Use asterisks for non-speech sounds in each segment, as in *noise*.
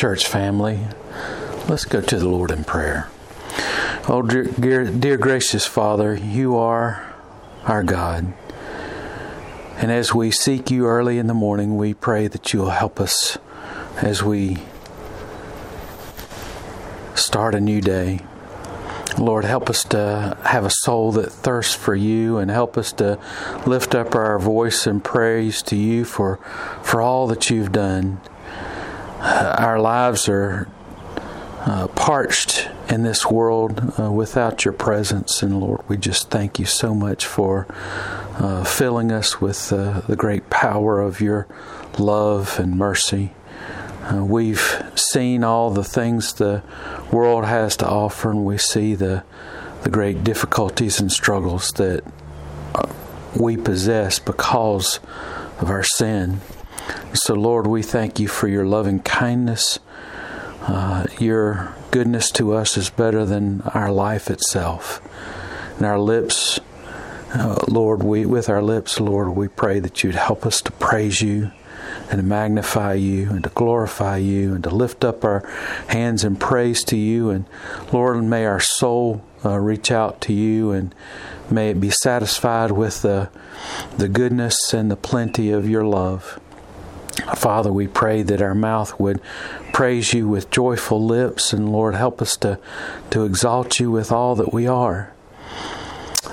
church family, let's go to the Lord in prayer. Oh, dear, dear, dear gracious Father, you are our God. And as we seek you early in the morning, we pray that you'll help us as we start a new day. Lord, help us to have a soul that thirsts for you and help us to lift up our voice in praise to you for, for all that you've done. *sighs* Our lives are uh, parched in this world uh, without your presence. And Lord, we just thank you so much for uh, filling us with uh, the great power of your love and mercy. Uh, we've seen all the things the world has to offer, and we see the the great difficulties and struggles that uh, we possess because of our sin. So, Lord, we thank you for your loving kindness. Uh, your goodness to us is better than our life itself. And our lips, uh, Lord, we with our lips, Lord, we pray that you'd help us to praise you and to magnify you and to glorify you and to lift up our hands in praise to you. And Lord, may our soul uh, reach out to you and may it be satisfied with the, the goodness and the plenty of your love. Father, we pray that our mouth would praise you with joyful lips, and Lord, help us to, to exalt you with all that we are.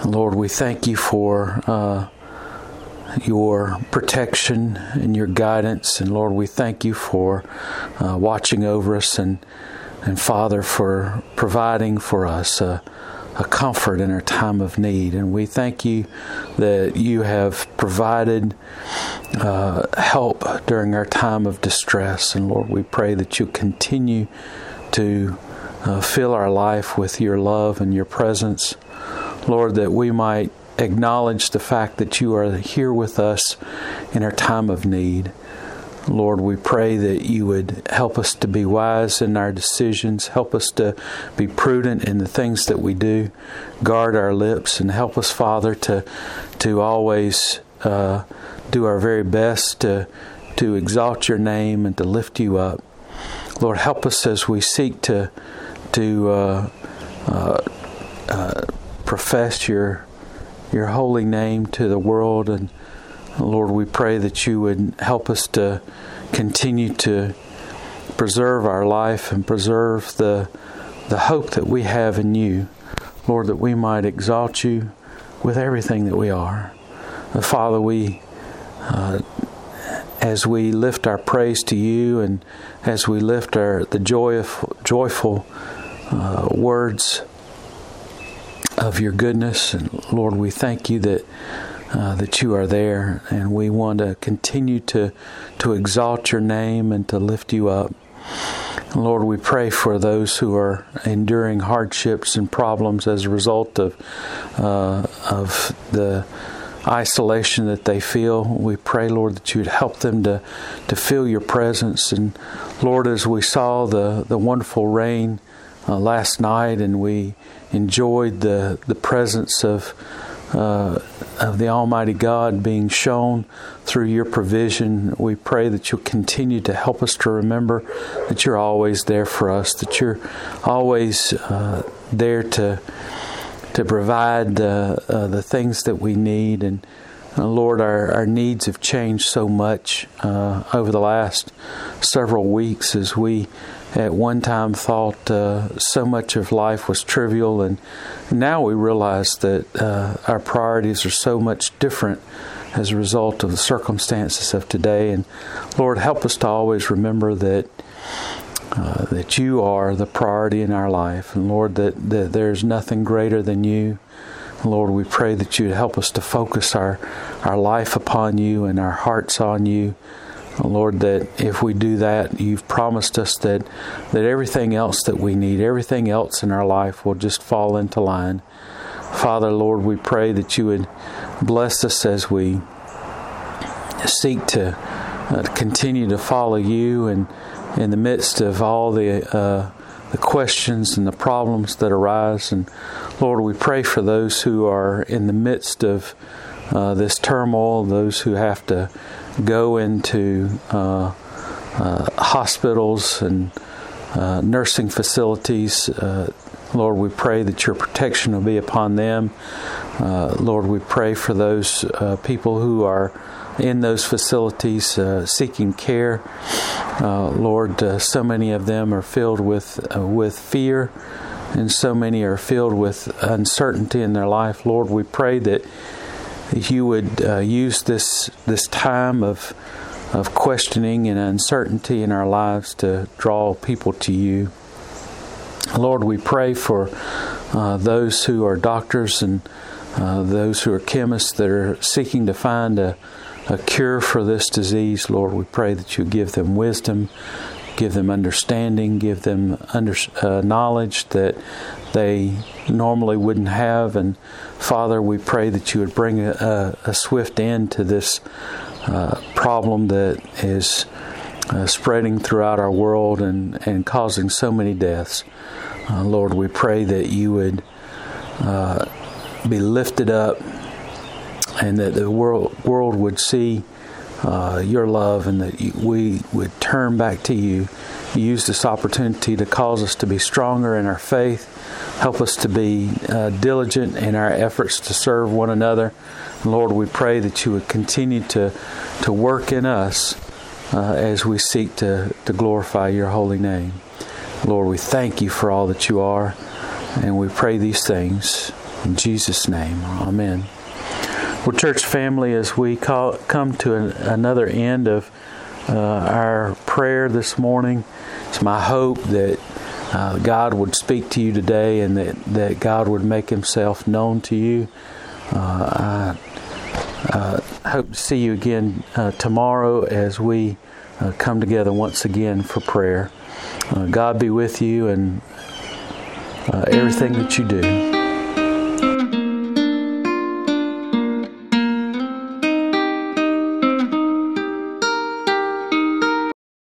Lord, we thank you for uh, your protection and your guidance. And Lord, we thank you for uh, watching over us and, and Father, for providing for us a, a comfort in our time of need. And we thank you that you have provided uh, help during our time of distress. And Lord, we pray that you continue to uh, fill our life with your love and your presence. Lord, that we might acknowledge the fact that you are here with us in our time of need. Lord, we pray that you would help us to be wise in our decisions, help us to be prudent in the things that we do, guard our lips, and help us, Father, to to always uh, do our very best to to exalt your name and to lift you up. Lord, help us as we seek to to uh, uh, uh profess your your holy name to the world. And Lord, we pray that you would help us to continue to preserve our life and preserve the, the hope that we have in you. Lord, that we might exalt you with everything that we are. Uh, Father, we, uh, as we lift our praise to you and as we lift our the joyful, joyful uh, words of your goodness. And Lord, we thank you that uh, that you are there, and we want to continue to to exalt your name and to lift you up. Lord, we pray for those who are enduring hardships and problems as a result of uh, of the isolation that they feel. We pray, Lord, that you'd help them to to feel your presence. And Lord, as we saw the the wonderful rain uh, last night, and we enjoyed the the presence of uh, of the Almighty God being shown through your provision. We pray that you'll continue to help us to remember that you're always there for us, that you're always uh, there to to provide uh, uh the things that we need. And Lord, our, our needs have changed so much uh, over the last several weeks as we at one time thought uh, so much of life was trivial, and now we realize that uh, our priorities are so much different as a result of the circumstances of today. And Lord, help us to always remember that. Uh, that you are the priority in our life, and Lord, that, that there's nothing greater than you. Lord, we pray that you would help us to focus our, our life upon you and our hearts on you. Lord, that if we do that, you've promised us that, that everything else that we need, everything else in our life will just fall into line. Father, Lord, we pray that you would bless us as we seek to, uh, continue to follow you and in the midst of all the uh, the questions and the problems that arise. And Lord, we pray for those who are in the midst of uh, this turmoil, those who have to go into uh, uh, hospitals and uh, nursing facilities. Uh, Lord, we pray that your protection will be upon them. Uh, Lord, we pray for those people who are in those facilities uh, seeking care. Uh, Lord, uh, so many of them are filled with with fear, and so many are filled with uncertainty in their life. Lord, we pray that you would use this this time of of questioning and uncertainty in our lives to draw people to you. Lord, we pray for uh, those who are doctors and uh, those who are chemists that are seeking to find a, a cure for this disease. Lord, we pray that you give them wisdom, give them understanding, give them under, uh, knowledge that they normally wouldn't have. And Father, we pray that you would bring a, a, a swift end to this uh, problem that is uh, spreading throughout our world and, and causing so many deaths. Uh, Lord, we pray that you would uh, be lifted up and that the world, world would see uh, your love and that we would turn back to you. Use this opportunity to cause us to be stronger in our faith. Help us to be uh, diligent in our efforts to serve one another. Lord, we pray that you would continue to, to work in us uh, as we seek to, to glorify your holy name. Lord, we thank you for all that you are, and we pray these things in Jesus' name. Amen. Well, church family, as we call, come to an, another end of uh, our prayer this morning, it's my hope that uh, God would speak to you today and that, that God would make himself known to you. Uh, I uh, hope to see you again uh, tomorrow as we uh, come together once again for prayer. God be with you and everything that you do.